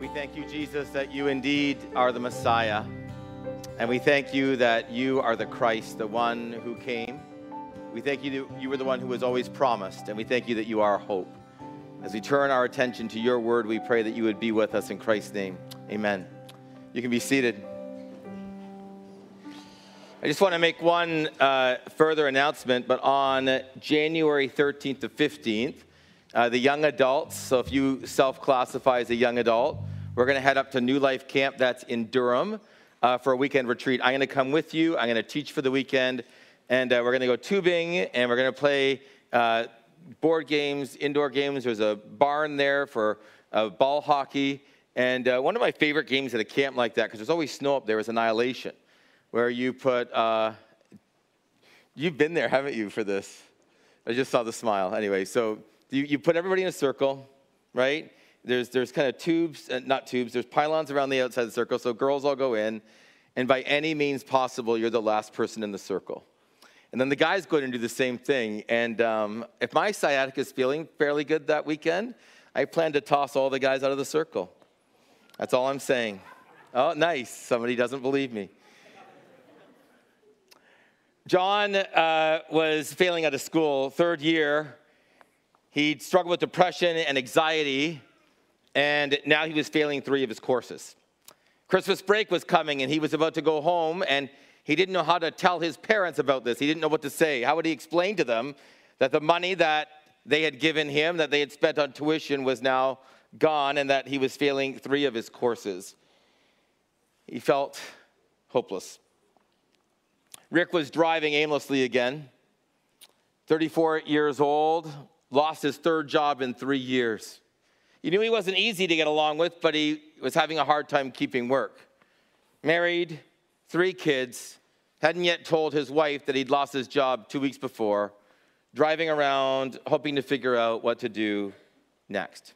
We thank you, Jesus, that you indeed are the Messiah. And we thank you that you are the Christ, the one who came. We thank you that you were the one who was always promised. And we thank you that you are hope. As we turn our attention to your word, we pray that you would be with us in Christ's name. Amen. You can be seated. I just want to make one uh, further announcement, but on January 13th to 15th, uh, the young adults, so if you self classify as a young adult, we're going to head up to New Life Camp that's in Durham uh, for a weekend retreat. I'm going to come with you. I'm going to teach for the weekend, and uh, we're going to go tubing, and we're going to play uh, board games, indoor games. There's a barn there for uh, ball hockey. And uh, one of my favorite games at a camp like that, because there's always snow up there, is Annihilation, where you put, uh, you've been there, haven't you, for this? I just saw the smile. Anyway, so you, you put everybody in a circle, right? There's, there's kind of tubes, uh, not tubes, there's pylons around the outside of the circle, so girls all go in, and by any means possible, you're the last person in the circle. And then the guys go in and do the same thing. And um, if my sciatica is feeling fairly good that weekend, I plan to toss all the guys out of the circle. That's all I'm saying. Oh, nice. Somebody doesn't believe me. John uh, was failing out of school, third year. He struggled with depression and anxiety, and now he was failing three of his courses. Christmas break was coming, and he was about to go home, and he didn't know how to tell his parents about this. He didn't know what to say. How would he explain to them that the money that they had given him, that they had spent on tuition, was now gone and that he was failing three of his courses? He felt hopeless. Rick was driving aimlessly again. 34 years old, lost his third job in three years. He knew he wasn't easy to get along with, but he was having a hard time keeping work. Married, three kids, hadn't yet told his wife that he'd lost his job two weeks before, driving around hoping to figure out what to do next.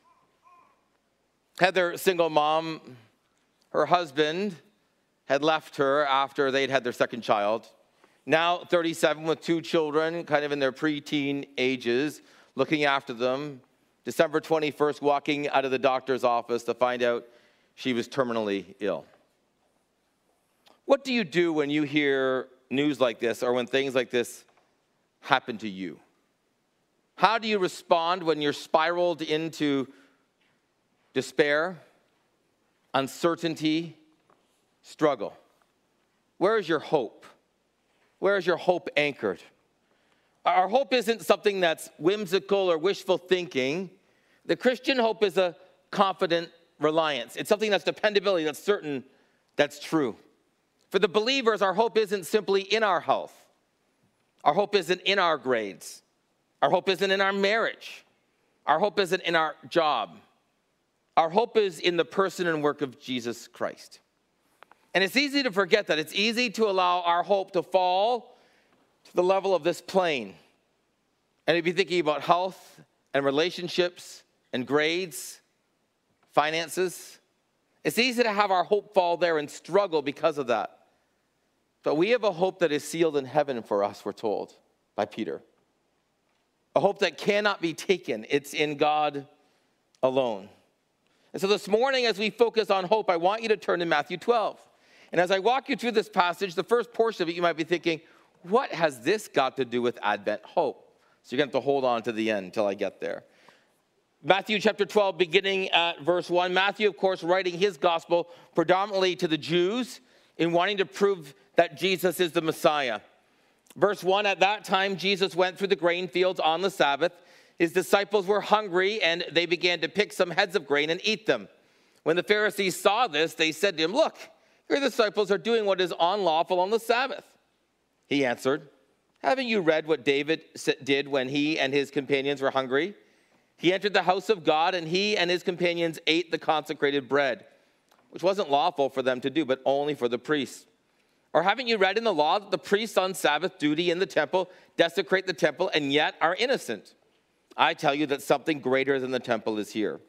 Heather, single mom, her husband had left her after they'd had their second child. Now 37 with two children, kind of in their preteen ages, looking after them. December 21st, walking out of the doctor's office to find out she was terminally ill. What do you do when you hear news like this or when things like this happen to you? How do you respond when you're spiraled into despair, uncertainty, struggle? Where is your hope? Where is your hope anchored? Our hope isn't something that's whimsical or wishful thinking. The Christian hope is a confident reliance. It's something that's dependability, that's certain, that's true. For the believers, our hope isn't simply in our health. Our hope isn't in our grades. Our hope isn't in our marriage. Our hope isn't in our job. Our hope is in the person and work of Jesus Christ. And it's easy to forget that. It's easy to allow our hope to fall the level of this plane and if you're thinking about health and relationships and grades, finances. It's easy to have our hope fall there and struggle because of that. But we have a hope that is sealed in heaven for us, we're told by Peter. A hope that cannot be taken, it's in God alone. And so this morning, as we focus on hope, I want you to turn to Matthew 12. And as I walk you through this passage, the first portion of it, you might be thinking, what has this got to do with Advent hope? So you're going to have to hold on to the end until I get there. Matthew chapter 12, beginning at verse 1. Matthew, of course, writing his gospel predominantly to the Jews in wanting to prove that Jesus is the Messiah. Verse 1 At that time, Jesus went through the grain fields on the Sabbath. His disciples were hungry, and they began to pick some heads of grain and eat them. When the Pharisees saw this, they said to him, Look, your disciples are doing what is unlawful on the Sabbath. He answered, Haven't you read what David did when he and his companions were hungry? He entered the house of God, and he and his companions ate the consecrated bread, which wasn't lawful for them to do, but only for the priests. Or haven't you read in the law that the priests on Sabbath duty in the temple desecrate the temple and yet are innocent? I tell you that something greater than the temple is here.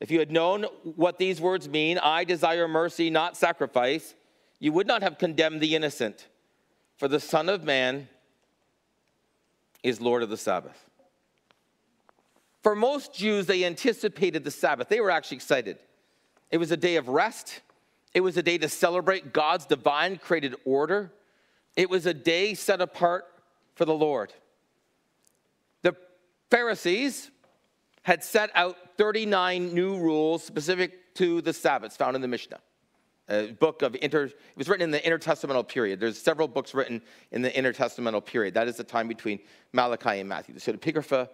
If you had known what these words mean, I desire mercy, not sacrifice, you would not have condemned the innocent. For the Son of Man is Lord of the Sabbath. For most Jews, they anticipated the Sabbath. They were actually excited. it was a day of rest, it was a day to celebrate God's divine created order, it was a day set apart for the Lord. The Pharisees had set out 39 new rules specific to the Sabbaths found in the Mishnah. A book of inter, it was written in the intertestamental period. There's several books written in the intertestamental period. That is the time between Malachi and Matthew. The Pseudepigrapha,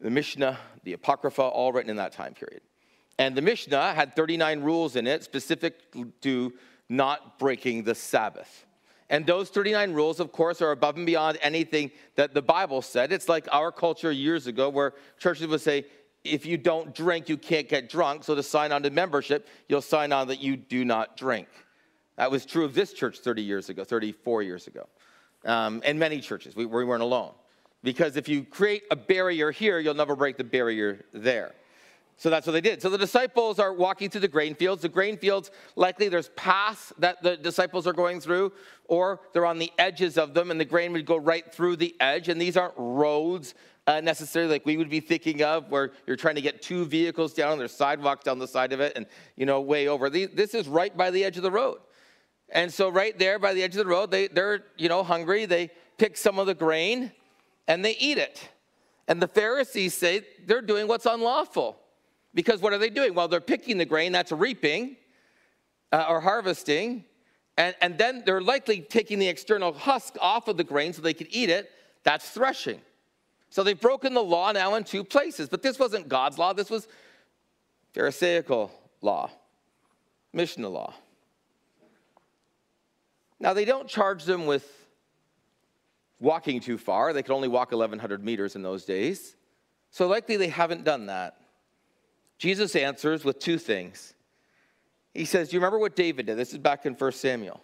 the Mishnah, the Apocrypha, all written in that time period. And the Mishnah had 39 rules in it specific to not breaking the Sabbath. And those 39 rules, of course, are above and beyond anything that the Bible said. It's like our culture years ago where churches would say, if you don't drink, you can't get drunk. So to sign on to membership, you'll sign on that you do not drink. That was true of this church 30 years ago, 34 years ago, um, and many churches. We, we weren't alone. Because if you create a barrier here, you'll never break the barrier there. So that's what they did. So the disciples are walking through the grain fields. The grain fields, likely there's paths that the disciples are going through, or they're on the edges of them, and the grain would go right through the edge. And these aren't roads uh, necessarily like we would be thinking of, where you're trying to get two vehicles down, and there's sidewalk down the side of it, and you know, way over. This is right by the edge of the road. And so right there by the edge of the road, they, they're you know hungry. They pick some of the grain and they eat it. And the Pharisees say they're doing what's unlawful. Because what are they doing? Well, they're picking the grain, that's reaping uh, or harvesting. And, and then they're likely taking the external husk off of the grain so they could eat it. That's threshing. So they've broken the law now in two places. But this wasn't God's law, this was Pharisaical law, Mishnah law. Now, they don't charge them with walking too far. They could only walk 1,100 meters in those days. So likely they haven't done that. Jesus answers with two things. He says, Do you remember what David did? This is back in 1 Samuel.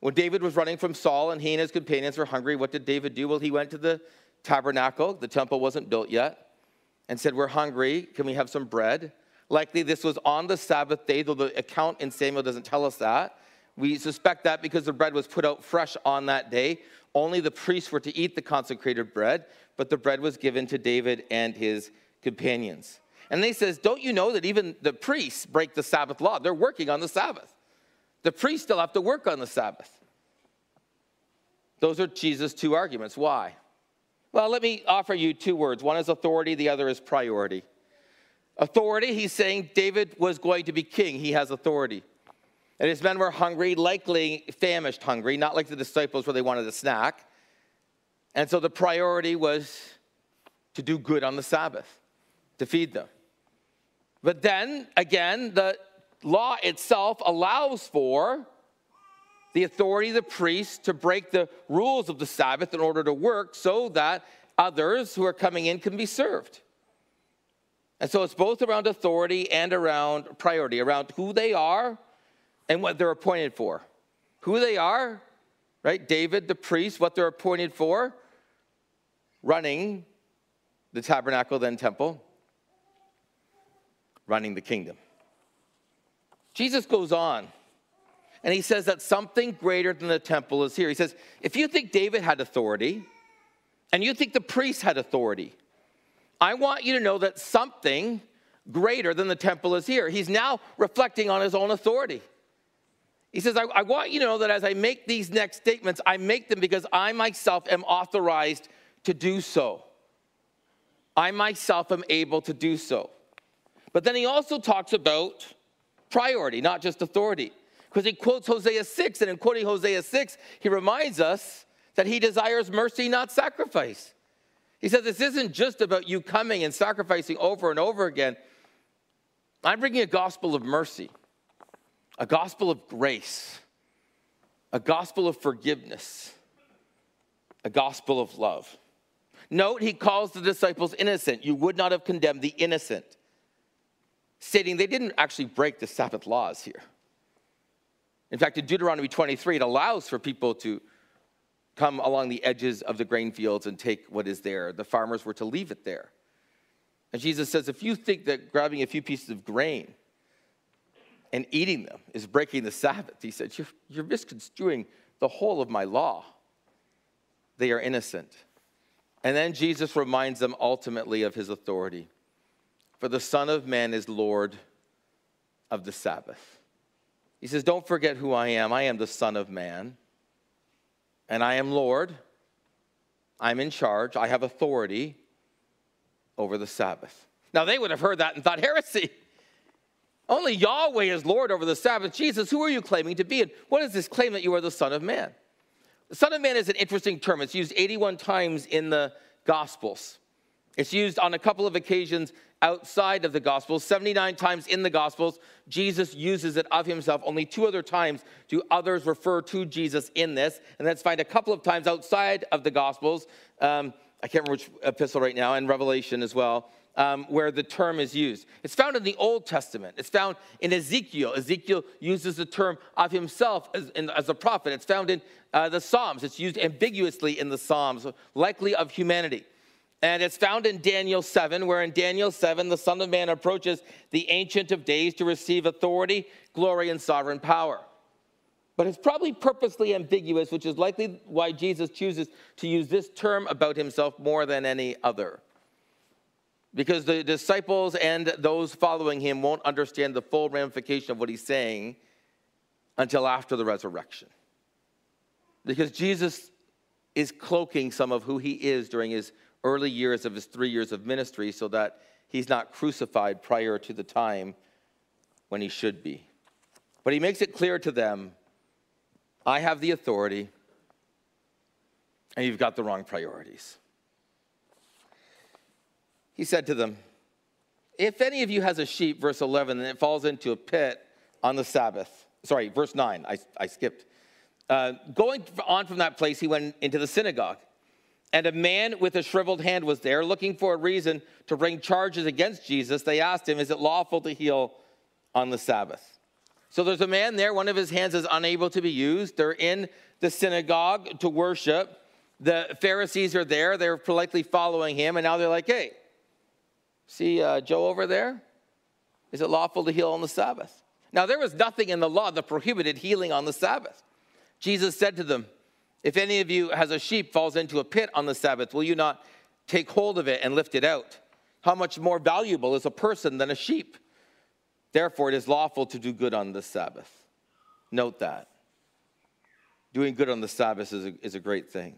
When David was running from Saul and he and his companions were hungry, what did David do? Well, he went to the tabernacle, the temple wasn't built yet, and said, We're hungry. Can we have some bread? Likely this was on the Sabbath day, though the account in Samuel doesn't tell us that. We suspect that because the bread was put out fresh on that day. Only the priests were to eat the consecrated bread, but the bread was given to David and his companions. And they says, Don't you know that even the priests break the Sabbath law? They're working on the Sabbath. The priests still have to work on the Sabbath. Those are Jesus' two arguments. Why? Well, let me offer you two words. One is authority, the other is priority. Authority, he's saying David was going to be king. He has authority. And his men were hungry, likely famished hungry, not like the disciples where they wanted a snack. And so the priority was to do good on the Sabbath, to feed them. But then again, the law itself allows for the authority of the priests to break the rules of the Sabbath in order to work so that others who are coming in can be served. And so it's both around authority and around priority, around who they are and what they're appointed for. Who they are, right? David, the priest, what they're appointed for, running the tabernacle, then temple, running the kingdom. Jesus goes on and he says that something greater than the temple is here. He says, if you think David had authority and you think the priest had authority, I want you to know that something greater than the temple is here. He's now reflecting on his own authority. He says, I, I, want you to know that as I make these next statements, I make them because I myself am authorized to do so. I myself am able to do so. But then he also talks about priority, not just authority. Because he quotes Hosea 6, and in quoting Hosea 6, he reminds us that he desires mercy, not sacrifice. He says, This isn't just about you coming and sacrificing over and over again. I'm bringing a gospel of mercy, a gospel of grace, a gospel of forgiveness, a gospel of love. Note, he calls the disciples innocent. You would not have condemned the innocent, stating they didn't actually break the Sabbath laws here. In fact, in Deuteronomy 23, it allows for people to come along the edges of the grain fields and take what is there. The farmers were to leave it there. And Jesus says, if you think that grabbing a few pieces of grain and eating them is breaking the Sabbath, he said, you're, you're misconstruing the whole of my law. They are innocent. And then Jesus reminds them ultimately of his authority. For the Son of Man is Lord of the Sabbath. He says, Don't forget who I am. I am the Son of Man, and I am Lord. I'm in charge. I have authority over the Sabbath. Now, they would have heard that and thought, heresy. Only Yahweh is Lord over the Sabbath. Jesus, who are you claiming to be? And what is this claim that you are the Son of Man? The Son of Man is an interesting term. It's used 81 times in the Gospels. It's used on a couple of occasions outside of the Gospels. 79 times in the Gospels, Jesus uses it of himself. Only two other times do others refer to Jesus in this. And that's found a couple of times outside of the Gospels. Um, I can't remember which epistle right now, and Revelation as well um, where the term is used. It's found in the Old Testament. It's found in Ezekiel. Ezekiel uses the term of himself as, in, as a prophet. It's found in uh, the Psalms. It's used ambiguously in the Psalms, likely of humanity. And it's found in Daniel 7, where in Daniel 7, the Son of Man approaches the Ancient of Days to receive authority, glory, and sovereign power. But it's probably purposely ambiguous, which is likely why Jesus chooses to use this term about himself more than any other because the disciples and those following him won't understand the full ramification of what he's saying until after the resurrection. Because Jesus is cloaking some of who he is during his early years of his three years of ministry so that he's not crucified prior to the time when he should be. But he makes it clear to them I have the authority, and you've got the wrong priorities. He said to them, If any of you has a sheep, verse 11, and it falls into a pit on the Sabbath, sorry, verse 9, I, I skipped. Uh, going on from that place, he went into the synagogue. And a man with a shriveled hand was there, looking for a reason to bring charges against Jesus. They asked him, Is it lawful to heal on the Sabbath? So there's a man there, one of his hands is unable to be used. They're in the synagogue to worship. The Pharisees are there, they're politely following him, and now they're like, Hey, See uh, Joe over there? Is it lawful to heal on the Sabbath? Now, there was nothing in the law that prohibited healing on the Sabbath. Jesus said to them, If any of you has a sheep falls into a pit on the Sabbath, will you not take hold of it and lift it out? How much more valuable is a person than a sheep? Therefore, it is lawful to do good on the Sabbath. Note that. Doing good on the Sabbath is a, is a great thing.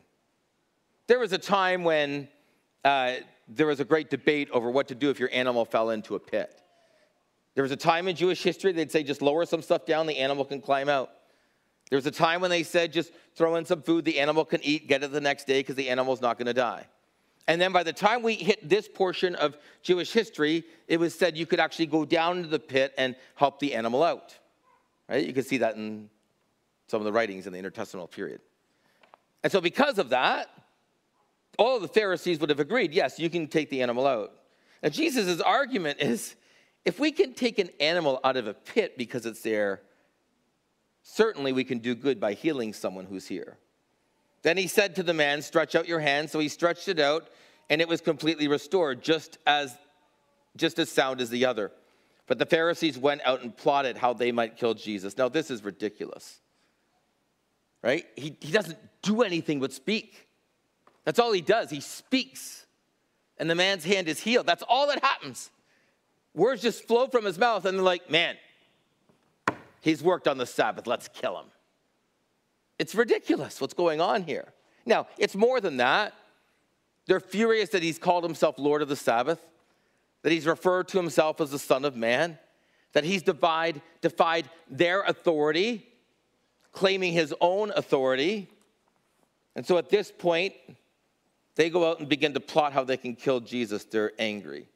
There was a time when uh, there was a great debate over what to do if your animal fell into a pit. There was a time in Jewish history they'd say just lower some stuff down, the animal can climb out. There was a time when they said just throw in some food, the animal can eat, get it the next day because the animal's not going to die. And then by the time we hit this portion of Jewish history, it was said you could actually go down into the pit and help the animal out. Right? You can see that in some of the writings in the intertestamental period. And so because of that, all of the Pharisees would have agreed, yes, you can take the animal out. And Jesus' argument is if we can take an animal out of a pit because it's there, certainly we can do good by healing someone who's here. Then he said to the man, Stretch out your hand. So he stretched it out, and it was completely restored, just as, just as sound as the other. But the Pharisees went out and plotted how they might kill Jesus. Now, this is ridiculous, right? He, he doesn't do anything but speak. That's all he does. He speaks, and the man's hand is healed. That's all that happens. Words just flow from his mouth, and they're like, man, he's worked on the Sabbath. Let's kill him. It's ridiculous what's going on here. Now, it's more than that. They're furious that he's called himself Lord of the Sabbath, that he's referred to himself as the Son of Man, that he's defied, defied their authority, claiming his own authority. And so at this point, they go out and begin to plot how they can kill Jesus. They're angry.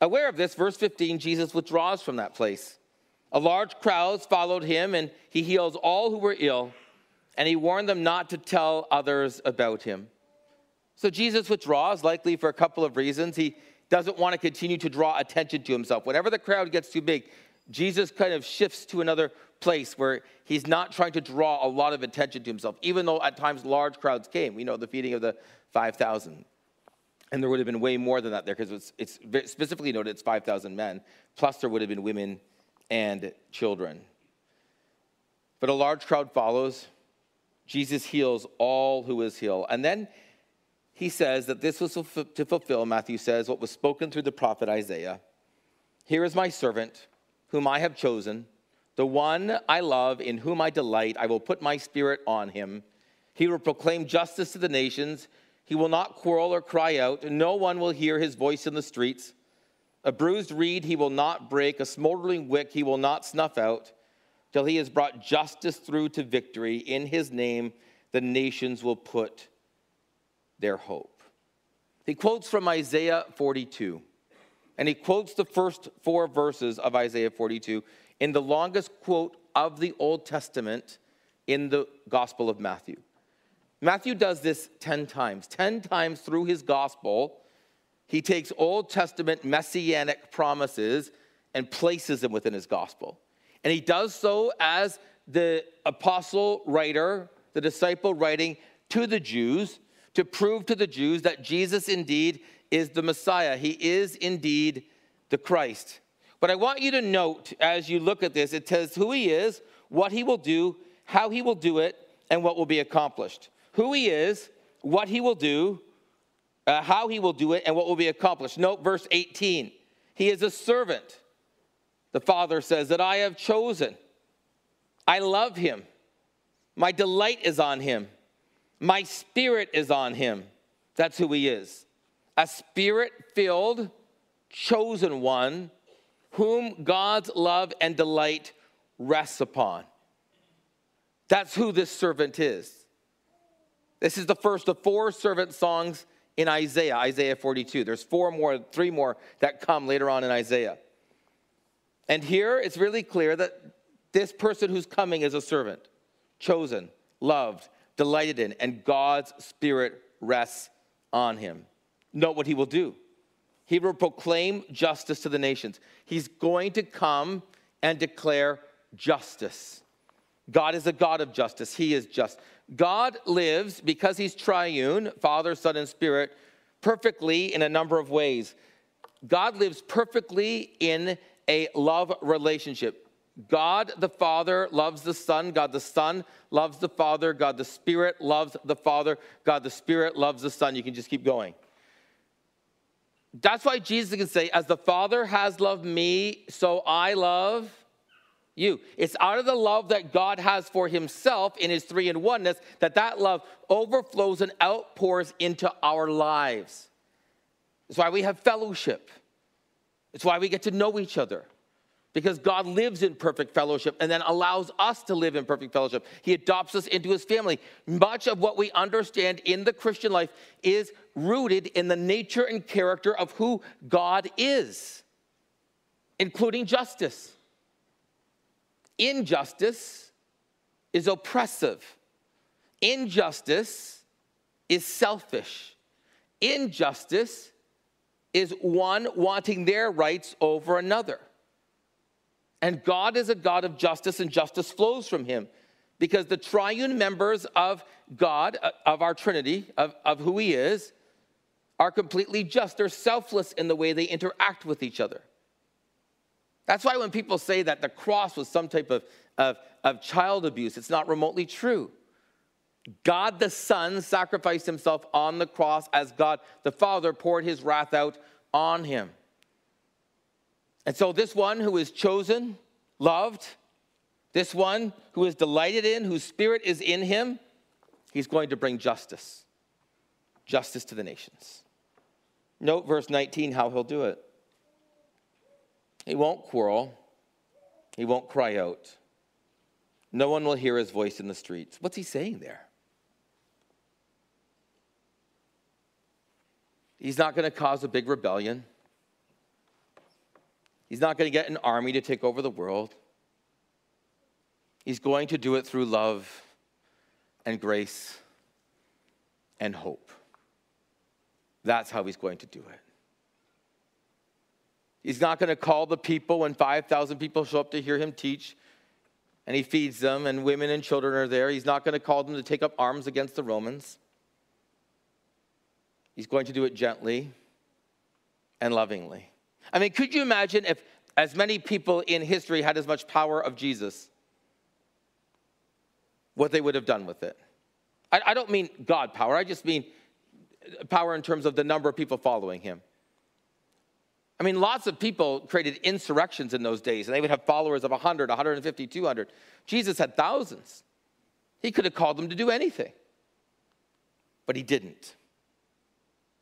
Aware of this, verse 15, Jesus withdraws from that place. A large crowd followed him, and he heals all who were ill, and he warned them not to tell others about him. So Jesus withdraws, likely for a couple of reasons. He doesn't want to continue to draw attention to himself. Whenever the crowd gets too big, Jesus kind of shifts to another place where he's not trying to draw a lot of attention to himself, even though at times large crowds came. We know the feeding of the 5,000. And there would have been way more than that there because it's, it's specifically noted it's 5,000 men, plus there would have been women and children. But a large crowd follows. Jesus heals all who is healed. And then he says that this was to fulfill, Matthew says, what was spoken through the prophet Isaiah. Here is my servant whom I have chosen, the one I love, in whom I delight. I will put my spirit on him. He will proclaim justice to the nations. He will not quarrel or cry out. No one will hear his voice in the streets. A bruised reed he will not break, a smoldering wick he will not snuff out, till he has brought justice through to victory. In his name, the nations will put their hope. He quotes from Isaiah 42, and he quotes the first four verses of Isaiah 42 in the longest quote of the Old Testament in the Gospel of Matthew. Matthew does this 10 times. 10 times through his gospel, he takes Old Testament messianic promises and places them within his gospel. And he does so as the apostle writer, the disciple writing to the Jews to prove to the Jews that Jesus indeed is the Messiah. He is indeed the Christ. But I want you to note as you look at this, it says who he is, what he will do, how he will do it, and what will be accomplished. Who he is, what he will do, uh, how he will do it, and what will be accomplished. Note verse 18. He is a servant. The Father says that I have chosen. I love him. My delight is on him. My spirit is on him. That's who he is. A spirit filled, chosen one whom God's love and delight rests upon. That's who this servant is. This is the first of four servant songs in Isaiah, Isaiah 42. There's four more, three more that come later on in Isaiah. And here it's really clear that this person who's coming is a servant, chosen, loved, delighted in, and God's Spirit rests on him. Note what he will do. He will proclaim justice to the nations. He's going to come and declare justice. God is a God of justice. He is just. God lives, because he's triune, Father, Son, and Spirit, perfectly in a number of ways. God lives perfectly in a love relationship. God the Father loves the Son. God the Son loves the Father. God the Spirit loves the Father. God the Spirit loves the Son. You can just keep going. That's why Jesus can say, As the Father has loved me, so I love you. It's out of the love that God has for himself in his three in oneness that that love overflows and outpours into our lives. It's why we have fellowship. It's why we get to know each other. Because God lives in perfect fellowship and then allows us to live in perfect fellowship. He adopts us into his family. Much of what we understand in the Christian life is rooted in the nature and character of who God is, including justice. Injustice is oppressive, injustice is selfish, injustice is one wanting their rights over another. And God is a God of justice, and justice flows from him because the triune members of God, uh, of our Trinity, of, of who he is, are completely just. They're selfless in the way they interact with each other. That's why when people say that the cross was some type of, of, of child abuse, it's not remotely true. God the Son sacrificed himself on the cross as God the Father poured his wrath out on him. And so, this one who is chosen, loved, this one who is delighted in, whose spirit is in him, he's going to bring justice. Justice to the nations. Note verse 19 how he'll do it. He won't quarrel. He won't cry out. No one will hear his voice in the streets. What's he saying there? He's not going to cause a big rebellion. He's not going to get an army to take over the world. He's going to do it through love and grace and hope. That's how he's going to do it. He's not going to call the people when 5,000 people show up to hear him teach and he feeds them and women and children are there. He's not going to call them to take up arms against the Romans. He's going to do it gently and lovingly. I mean, could you imagine if as many people in history had as much power of Jesus, what they would have done with it? I, I don't mean God power, I just mean power in terms of the number of people following him. I mean, lots of people created insurrections in those days, and they would have followers of 100, 150, 200. Jesus had thousands. He could have called them to do anything, but he didn't.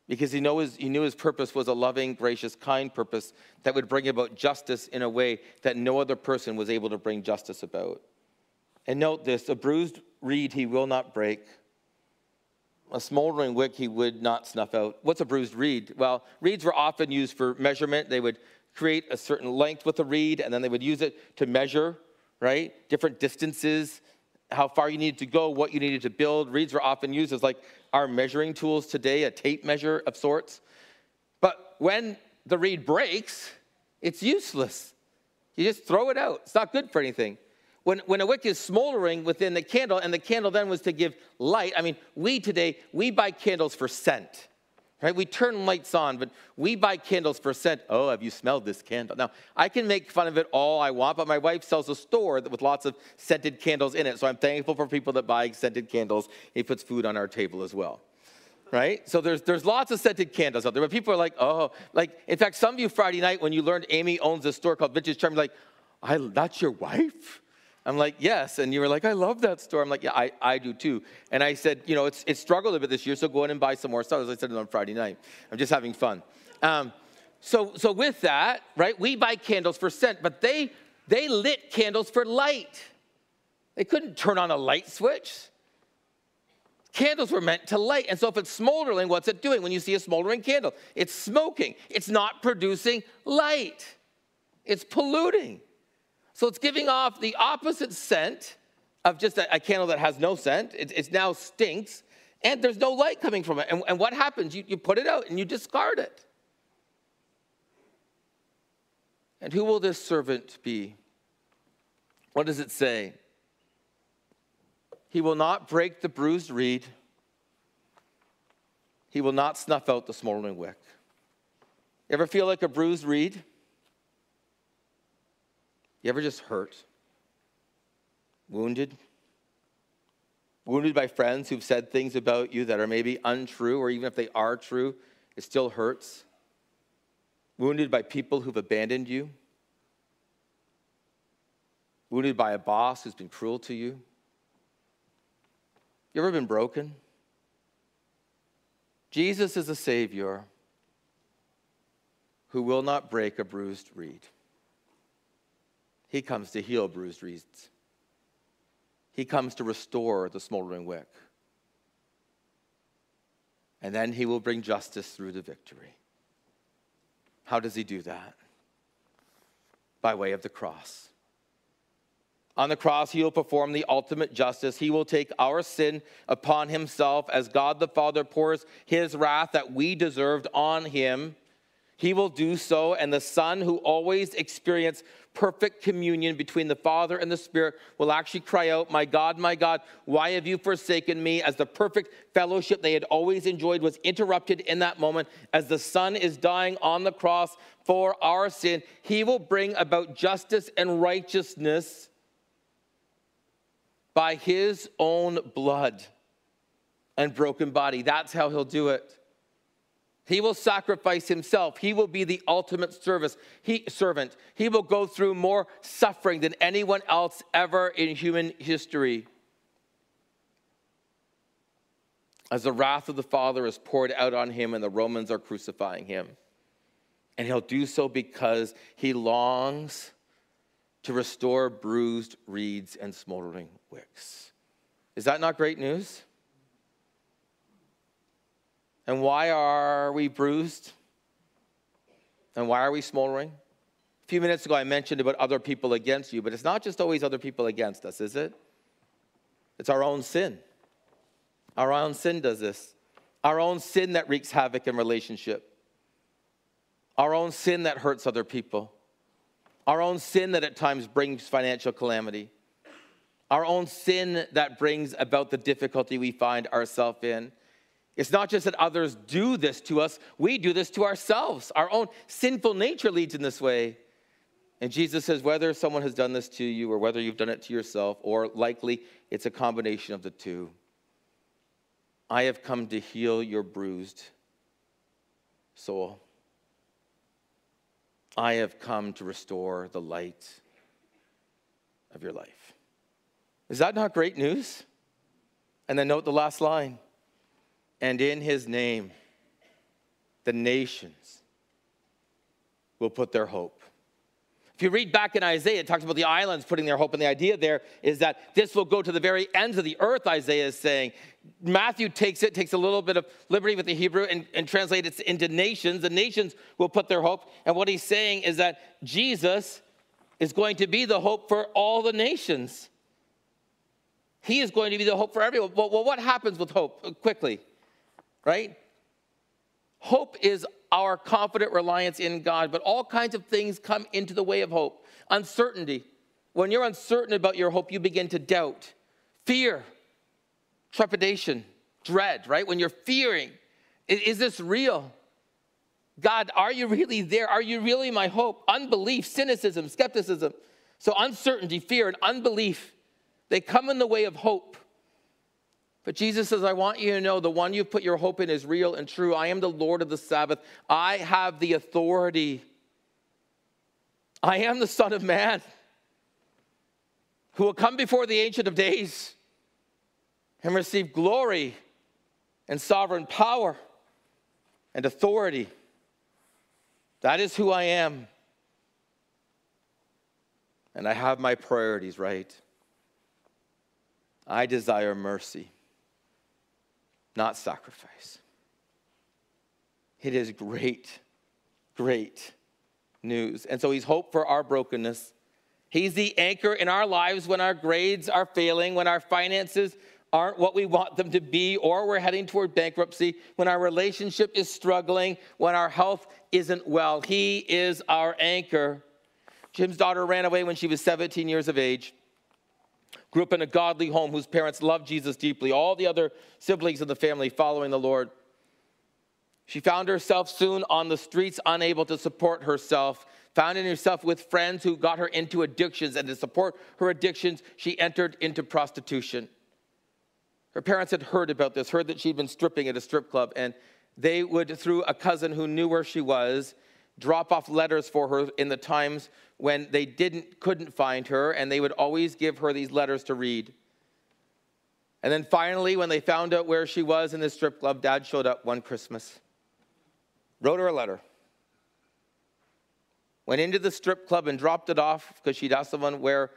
Because he, knew his, he knew his purpose was a loving, gracious, kind purpose that would bring about justice in a way that no other person was able to bring justice about. And note this a bruised reed he will not break, a smoldering wick he would not snuff out. What's a bruised reed? Well, reeds were often used for measurement. They would create a certain length with a reed, and then they would use it to measure, right? Different distances, how far you needed to go, what you needed to build. Reeds were often used as like our measuring tools today, a tape measure of sorts. But when the reed breaks, it's useless. You just throw it out. It's not good for anything when, when a wick is smoldering within the candle, and the candle then was to give light, I mean, we today, we buy candles for scent, right? We turn lights on, but we buy candles for scent. Oh, have you smelled this candle? Now, I can make fun of it all I want, but my wife sells a store with lots of scented candles in it, so I'm thankful for people that buy scented candles. He puts food on our table as well right? So there's, there's lots of scented candles out there, but people are like, oh, like, in fact, some of you Friday night when you learned Amy owns a store called Vintage Charm, you're like, I, that's your wife? I'm like, yes. And you were like, I love that store. I'm like, yeah, I, I do too. And I said, you know, it's, it's struggled a bit this year, so go in and buy some more stuff. As I said on Friday night. I'm just having fun. Um, so, so with that, right, we buy candles for scent, but they, they lit candles for light. They couldn't turn on a light switch. Candles were meant to light. And so if it's smoldering, what's it doing when you see a smoldering candle? It's smoking. It's not producing light. It's polluting. So it's giving off the opposite scent of just a, a candle that has no scent. It, it, now stinks, and there's no light coming from it. And, and what happens? You, you put it out and you discard it. And who will this servant be? What does it say? He will not break the bruised reed. He will not snuff out the smoldering wick. You ever feel like a bruised reed? You ever just hurt? Wounded? Wounded by friends who've said things about you that are maybe untrue, or even if they are true, it still hurts? Wounded by people who've abandoned you? Wounded by a boss who's been cruel to you? You ever been broken? Jesus is a Savior who will not break a bruised reed. He comes to heal bruised reeds. He comes to restore the smoldering wick. And then he will bring justice through the victory. How does he do that? By way of the cross. On the cross, he will perform the ultimate justice. He will take our sin upon himself as God the Father pours his wrath that we deserved on him. He will do so, and the Son, who always experienced perfect communion between the Father and the Spirit, will actually cry out, My God, my God, why have you forsaken me? As the perfect fellowship they had always enjoyed was interrupted in that moment, as the Son is dying on the cross for our sin, He will bring about justice and righteousness by His own blood and broken body. That's how He'll do it. He will sacrifice himself. He will be the ultimate service. He, servant. He will go through more suffering than anyone else ever in human history. As the wrath of the Father is poured out on him and the Romans are crucifying him. And he'll do so because he longs to restore bruised reeds and smoldering wicks. Is that not great news? And why are we bruised? And why are we smoldering? A few minutes ago, I mentioned about other people against you, but it's not just always other people against us, is it? It's our own sin. Our own sin does this. Our own sin that wreaks havoc in relationship. Our own sin that hurts other people. Our own sin that at times brings financial calamity. Our own sin that brings about the difficulty we find ourselves in. It's not just that others do this to us, we do this to ourselves. Our own sinful nature leads in this way. And Jesus says, whether someone has done this to you or whether you've done it to yourself, or likely it's a combination of the two, I have come to heal your bruised soul. I have come to restore the light of your life. Is that not great news? And then note the last line and in his name, the nations will put their hope. If you read back in Isaiah, it talks about the islands putting their hope, and the idea there is that this will go to the very ends of the earth, Isaiah is saying. Matthew takes it, takes a little bit of liberty with the Hebrew, and, and translates it into nations. The nations will put their hope. And what he's saying is that Jesus is going to be the hope for all the nations. He is going to be the hope for everyone. Well, well what happens with hope? Quickly, right? Hope is our confident reliance in God, but all kinds of things come into the way of hope. Uncertainty. When you're uncertain about your hope, you begin to doubt. Fear, trepidation, dread, right? When you're fearing, is, is this real? God, are you really there? Are you really my hope? Unbelief, cynicism, skepticism. So, uncertainty, fear, and unbelief, they come in the way of hope. But Jesus says, I want you to know the one you've put your hope in is real and true. I am the Lord of the Sabbath. I have the authority. I am the Son of Man who will come before the Ancient of Days and receive glory and sovereign power and authority. That is who I am. And I have my priorities right. I desire mercy not sacrifice. It is great, great news. And so he's hope for our brokenness. He's the anchor in our lives when our grades are failing, when our finances aren't what we want them to be, or we're heading toward bankruptcy, when our relationship is struggling, when our health isn't well. He is our anchor. Jim's daughter ran away when she was 17 years of age grew up in a godly home whose parents loved Jesus deeply, all the other siblings in the family following the Lord. She found herself soon on the streets, unable to support herself, finding herself with friends who got her into addictions, and to support her addictions, she entered into prostitution. Her parents had heard about this, heard that she'd been stripping at a strip club, and they would, through a cousin who knew where she was, drop off letters for her in the times when they didn't couldn't find her and they would always give her these letters to read. And then finally when they found out where she was in the strip club dad showed up one christmas wrote her a letter went into the strip club and dropped it off because she'd asked someone where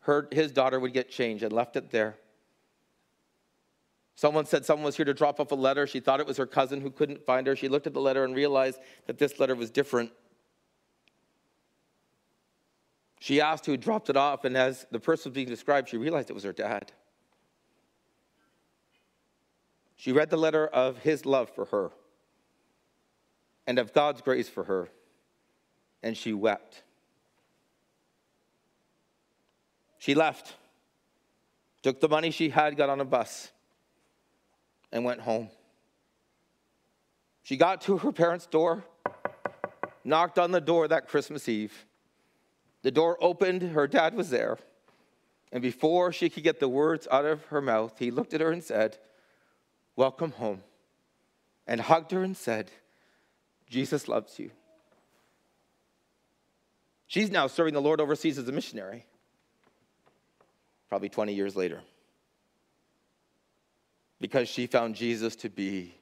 her, his daughter would get changed and left it there Someone said someone was here to drop off a letter. She thought it was her cousin who couldn't find her. She looked at the letter and realized that this letter was different. She asked who dropped it off, and as the person was being described, she realized it was her dad. She read the letter of his love for her and of God's grace for her, and she wept. She left, took the money she had, got on a bus and went home. She got to her parents' door, knocked on the door that Christmas Eve. The door opened, her dad was there. And before she could get the words out of her mouth, he looked at her and said, Welcome home. And hugged her and said, Jesus loves you. She's now serving the Lord overseas as a missionary, probably 20 years later because she found Jesus to be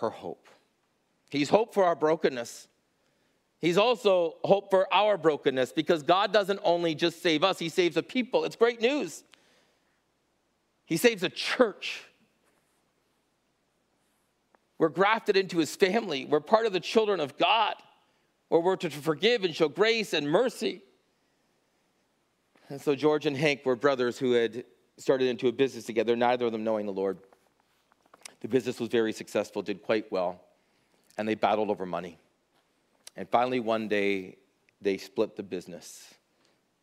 her hope. He's hope for our brokenness. He's also hope for our brokenness because God doesn't only just save us, He saves a people. It's great news. He saves a church. We're grafted into His family, we're part of the children of God, where we're to forgive and show grace and mercy. And so George and Hank were brothers who had started into a business together, neither of them knowing the Lord. The business was very successful, did quite well, and they battled over money. And finally, one day, they split the business.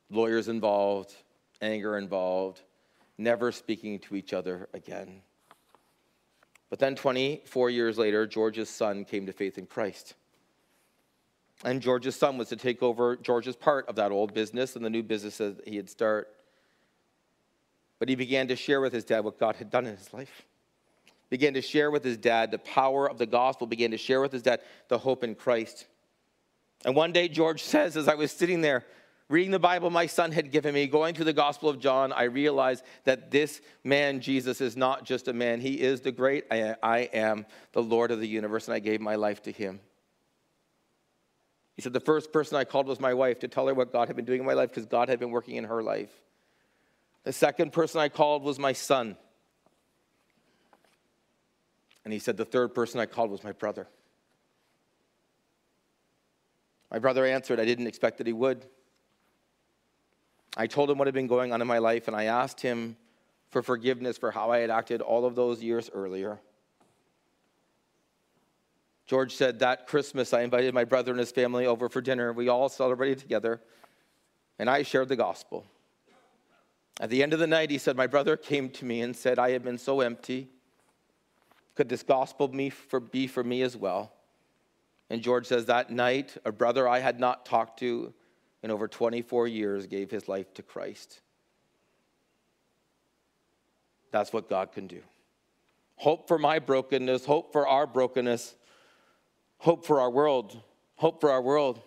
Lawyers involved, anger involved, never speaking to each other again. But then, 24 years later, George's son came to faith in Christ. And George's son was to take over George's part of that old business and the new business that he had started. But he began to share with his dad what God had done in his life. Began to share with his dad the power of the gospel, began to share with his dad the hope in Christ. And one day, George says, as I was sitting there reading the Bible my son had given me, going through the Gospel of John, I realized that this man, Jesus, is not just a man. He is the great I, am, the Lord of the universe, and I gave my life to him. He said, The first person I called was my wife to tell her what God had been doing in my life because God had been working in her life. The second person I called was my son. And he said, The third person I called was my brother. My brother answered, I didn't expect that he would. I told him what had been going on in my life, and I asked him for forgiveness for how I had acted all of those years earlier. George said that Christmas I invited my brother and his family over for dinner. We all celebrated together, and I shared the gospel. At the end of the night, he said, My brother came to me and said, I have been so empty. Could this gospel be for me as well? And George says, That night, a brother I had not talked to in over 24 years gave his life to Christ. That's what God can do. Hope for my brokenness, hope for our brokenness, hope for our world, hope for our world.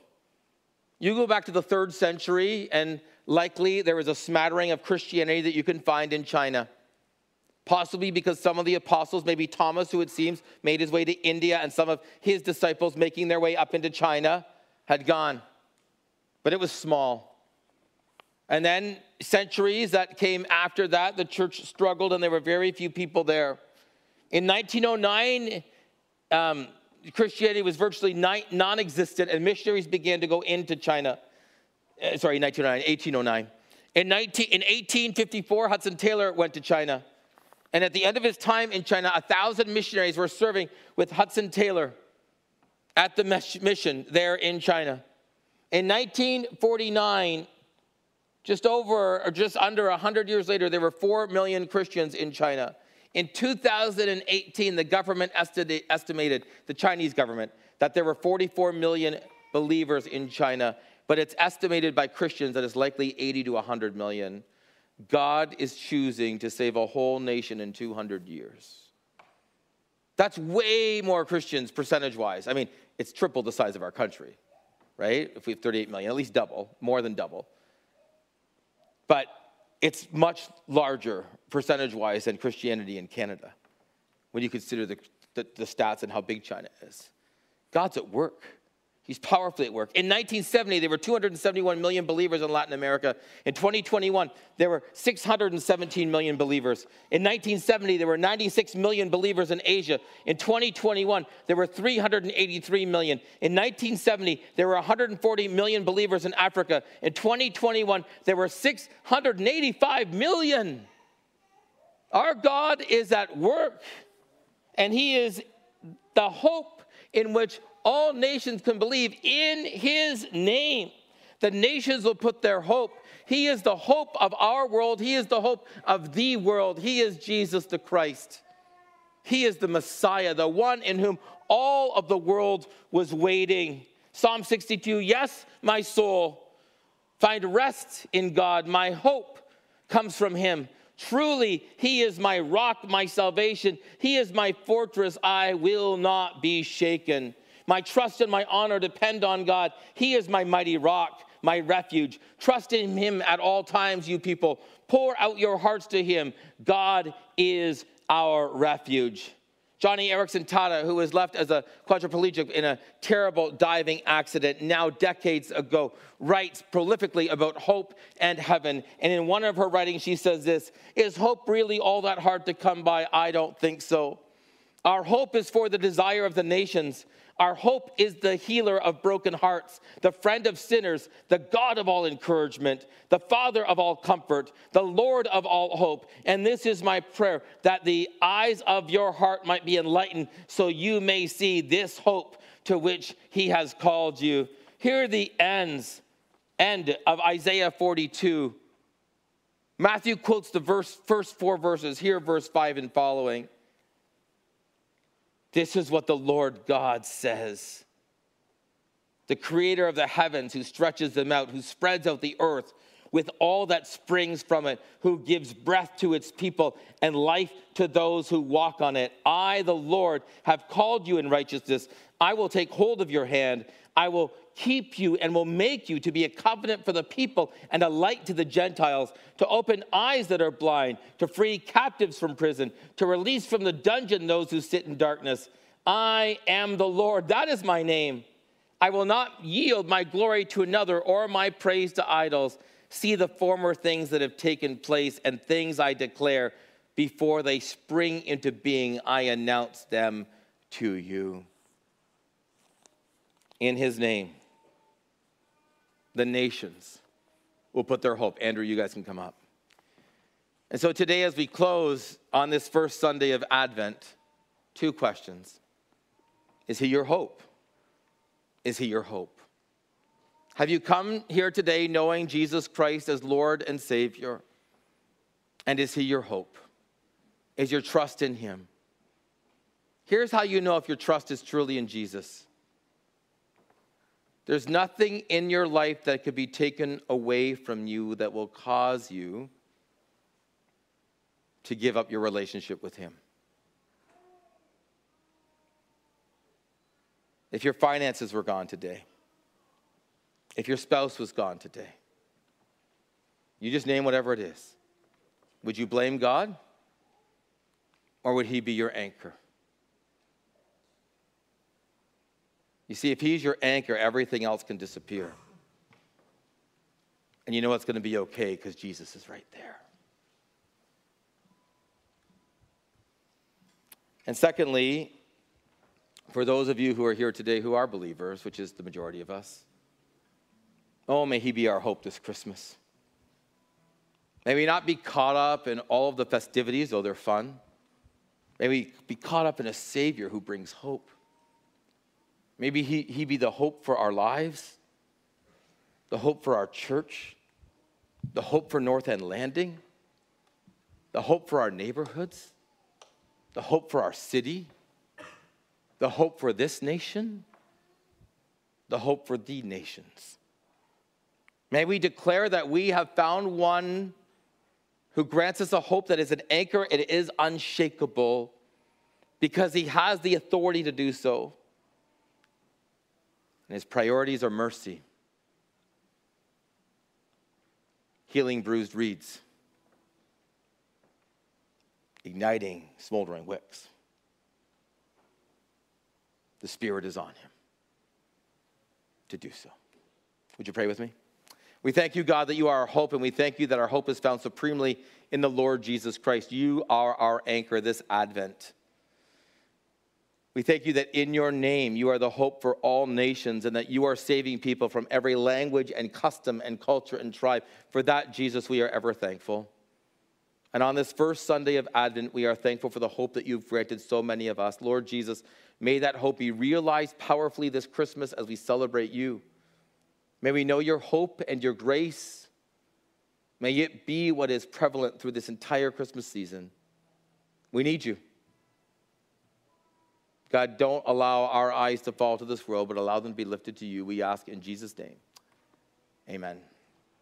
You go back to the third century, and likely there was a smattering of Christianity that you can find in China possibly because some of the apostles, maybe Thomas, who it seems made his way to India, and some of his disciples making their way up into China, had gone. But it was small. And then centuries that came after that, the church struggled, and there were very few people there. In 1909, um, Christianity was virtually non existent, and missionaries began to go into China. Uh, sorry, 1909, 1809. In, 19, in 1854, Hudson Taylor went to China. And at the end of his time in China, a thousand missionaries were serving with Hudson Taylor at the mission there in China. In 1949, just over or just under 100 years later, there were 4 million Christians in China. In 2018, the government estimated, the Chinese government, that there were 44 million believers in China, but it's estimated by Christians that it's likely 80 to 100 million. God is choosing to save a whole nation in 200 years. That's way more Christians percentage wise. I mean, it's triple the size of our country, right? If we have 38 million, at least double, more than double. But it's much larger percentage wise than Christianity in Canada when you consider the, the, the stats and how big China is. God's at work. He's powerfully at work. In 1970, there were 271 million believers in Latin America. In 2021, there were 617 million believers. In 1970, there were 96 million believers in Asia. In 2021, there were 383 million. In 1970, there were 140 million believers in Africa. In 2021, there were 685 million. Our God is at work, and He is the hope in which all nations can believe in his name. The nations will put their hope. He is the hope of our world. He is the hope of the world. He is Jesus the Christ. He is the Messiah, the one in whom all of the world was waiting. Psalm 62 Yes, my soul, find rest in God. My hope comes from him. Truly, he is my rock, my salvation. He is my fortress. I will not be shaken. My trust and my honor depend on God. He is my mighty rock, my refuge. Trust in Him at all times, you people. Pour out your hearts to Him. God is our refuge. Joni Eareckson Tada, who was left as a quadriplegic in a terrible diving accident now decades ago, writes prolifically about hope and heaven. And in one of her writings, she says this Is hope really all that hard to come by? I don't think so. Our hope is for the desire of the nations. Our hope is the healer of broken hearts, the friend of sinners, the God of all encouragement, the Father of all comfort, the Lord of all hope. And this is my prayer that the eyes of your heart might be enlightened so you may see this hope to which he has called you. Here are the ends end of Isaiah 42. Matthew quotes the verse, first four verses, here, verse 5 and following. This is what the Lord God says. The creator of the heavens, who stretches them out, who spreads out the earth with all that springs from it, who gives breath to its people and life to those who walk on it. I, the Lord, have called you in righteousness. I will take hold of your hand. I will keep you and will make you to be a covenant for the people and a light to the Gentiles, to open eyes that are blind, to free captives from prison, to release from the dungeon those who sit in darkness. I am the Lord. That is my name. I will not yield my glory to another or my praise to idols. See the former things that have taken place and things I declare before they spring into being, I announce them to you. In his name, the nations will put their hope. Andrew, you guys can come up. And so today, as we close on this first Sunday of Advent, two questions Is he your hope? Is he your hope? Have you come here today knowing Jesus Christ as Lord and Savior? And is he your hope? Is your trust in him? Here's how you know if your trust is truly in Jesus. There's nothing in your life that could be taken away from you that will cause you to give up your relationship with Him. If your finances were gone today, if your spouse was gone today, you just name whatever it is. Would you blame God? Or would He be your anchor? You see, if he's your anchor, everything else can disappear. And you know it's going to be okay because Jesus is right there. And secondly, for those of you who are here today who are believers, which is the majority of us, oh, may he be our hope this Christmas. May we not be caught up in all of the festivities, though they're fun. May we be caught up in a Savior who brings hope. Maybe he, he be the hope for our lives, the hope for our church, the hope for North End Landing, the hope for our neighborhoods, the hope for our city, the hope for this nation, the hope for the nations. May we declare that we have found one who grants us a hope that is an anchor, it is unshakable, because he has the authority to do so and his priorities are mercy, healing bruised reeds, igniting smoldering wicks. The Spirit is on him to do so. Would you pray with me? We thank you, God, that you are our hope, and we thank you that our hope is found supremely in the Lord Jesus Christ. You are our anchor this Advent. We thank you that in your name you are the hope for all nations and that you are saving people from every language and custom and culture and tribe. For that, Jesus, we are ever thankful. And on this first Sunday of Advent, we are thankful for the hope that you've granted so many of us. Lord Jesus, may that hope be realized powerfully this Christmas as we celebrate you. May we know your hope and your grace. May it be what is prevalent through this entire Christmas season. We need you. God, don't allow our eyes to fall to this world, but allow them to be lifted to you. We ask in Jesus' name. Amen.